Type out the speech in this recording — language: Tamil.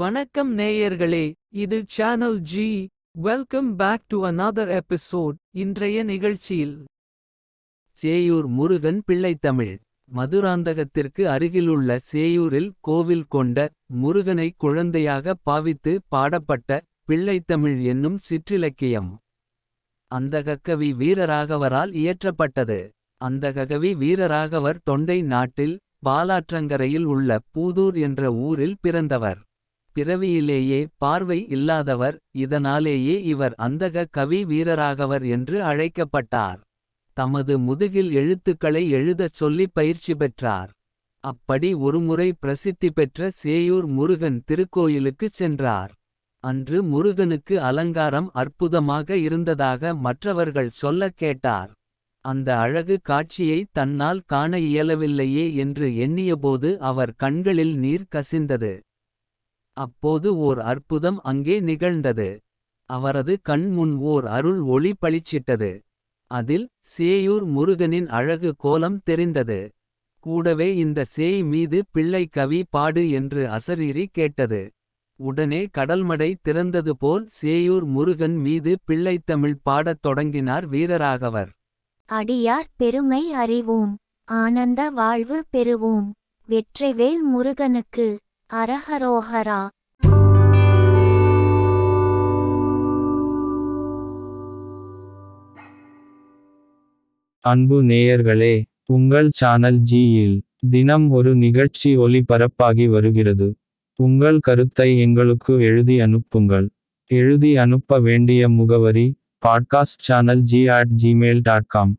வணக்கம் நேயர்களே இது channel G welcome back to another episode இன்றைய நிகழ்ச்சியில் சேயூர் முருகன் பிள்ளைத்தமிழ். மதுராந்தகத்திற்கு அருகிலுள்ள சேயூரில் கோவில் கொண்ட முருகனை குழந்தையாக பாவித்து பாடப்பட்ட பிள்ளைத்தமிழ் என்னும் சிற்றிலக்கியம். அந்தகக்கவி வீரராகவரால் இயற்றப்பட்டது. அந்தககவி வீரராகவர் தொண்டை நாட்டில் பாலாற்றங்கரையில் உள்ள பூதூர் என்ற ஊரில் பிறந்தவர். பிறவியிலேயே பார்வை இல்லாதவர் இதனாலேயே இவர் அந்தக கவி வீரராகவர் என்று அழைக்கப்பட்டார். தமது முதுகில் எழுத்துக்களை எழுதச் சொல்லி பயிற்சி பெற்றார். அப்படி ஒருமுறை பிரசித்தி பெற்ற சேயூர் முருகன் திருக்கோயிலுக்குச் சென்றார். அன்று முருகனுக்கு அலங்காரம் அற்புதமாக இருந்ததாக மற்றவர்கள் சொல்லக் கேட்டார். அந்த அழகு காட்சியை தன்னால் காண இயலவில்லையே என்று எண்ணியபோது அவர் கண்களில் நீர் கசிந்தது. அப்போது ஓர் அற்புதம் அங்கே நிகழ்ந்தது. அவரது கண் முன் ஓர் அருள் ஒளி பளிச்சிட்டது. அதில் சேயூர் முருகனின் அழகு கோலம் தெரிந்தது. கூடவே இந்த சேய் மீது பிள்ளை கவி பாடு என்று அசரீரி கேட்டது. உடனே கடல்மடை திறந்தது போல் சேயூர் முருகன் மீது பிள்ளைத்தமிழ் பாடத் தொடங்கினார் வீரராகவர். அடியார் பெருமை அறிவோம். ஆனந்த வாழ்வு பெறுவோம். வெற்றிவேல் முருகனுக்கு. அரஹரோஹரா அன்பு நேயர்களே உங்கள் சேனல் ஜியில் தினம் ஒரு நிகழ்ச்சி ஒளிபரப்பாகி வருகிறது. உங்கள் கருத்தை எங்களுக்கு எழுதி அனுப்புங்கள். எழுதி அனுப்ப வேண்டிய முகவரி podcast channel G at Gmail dot com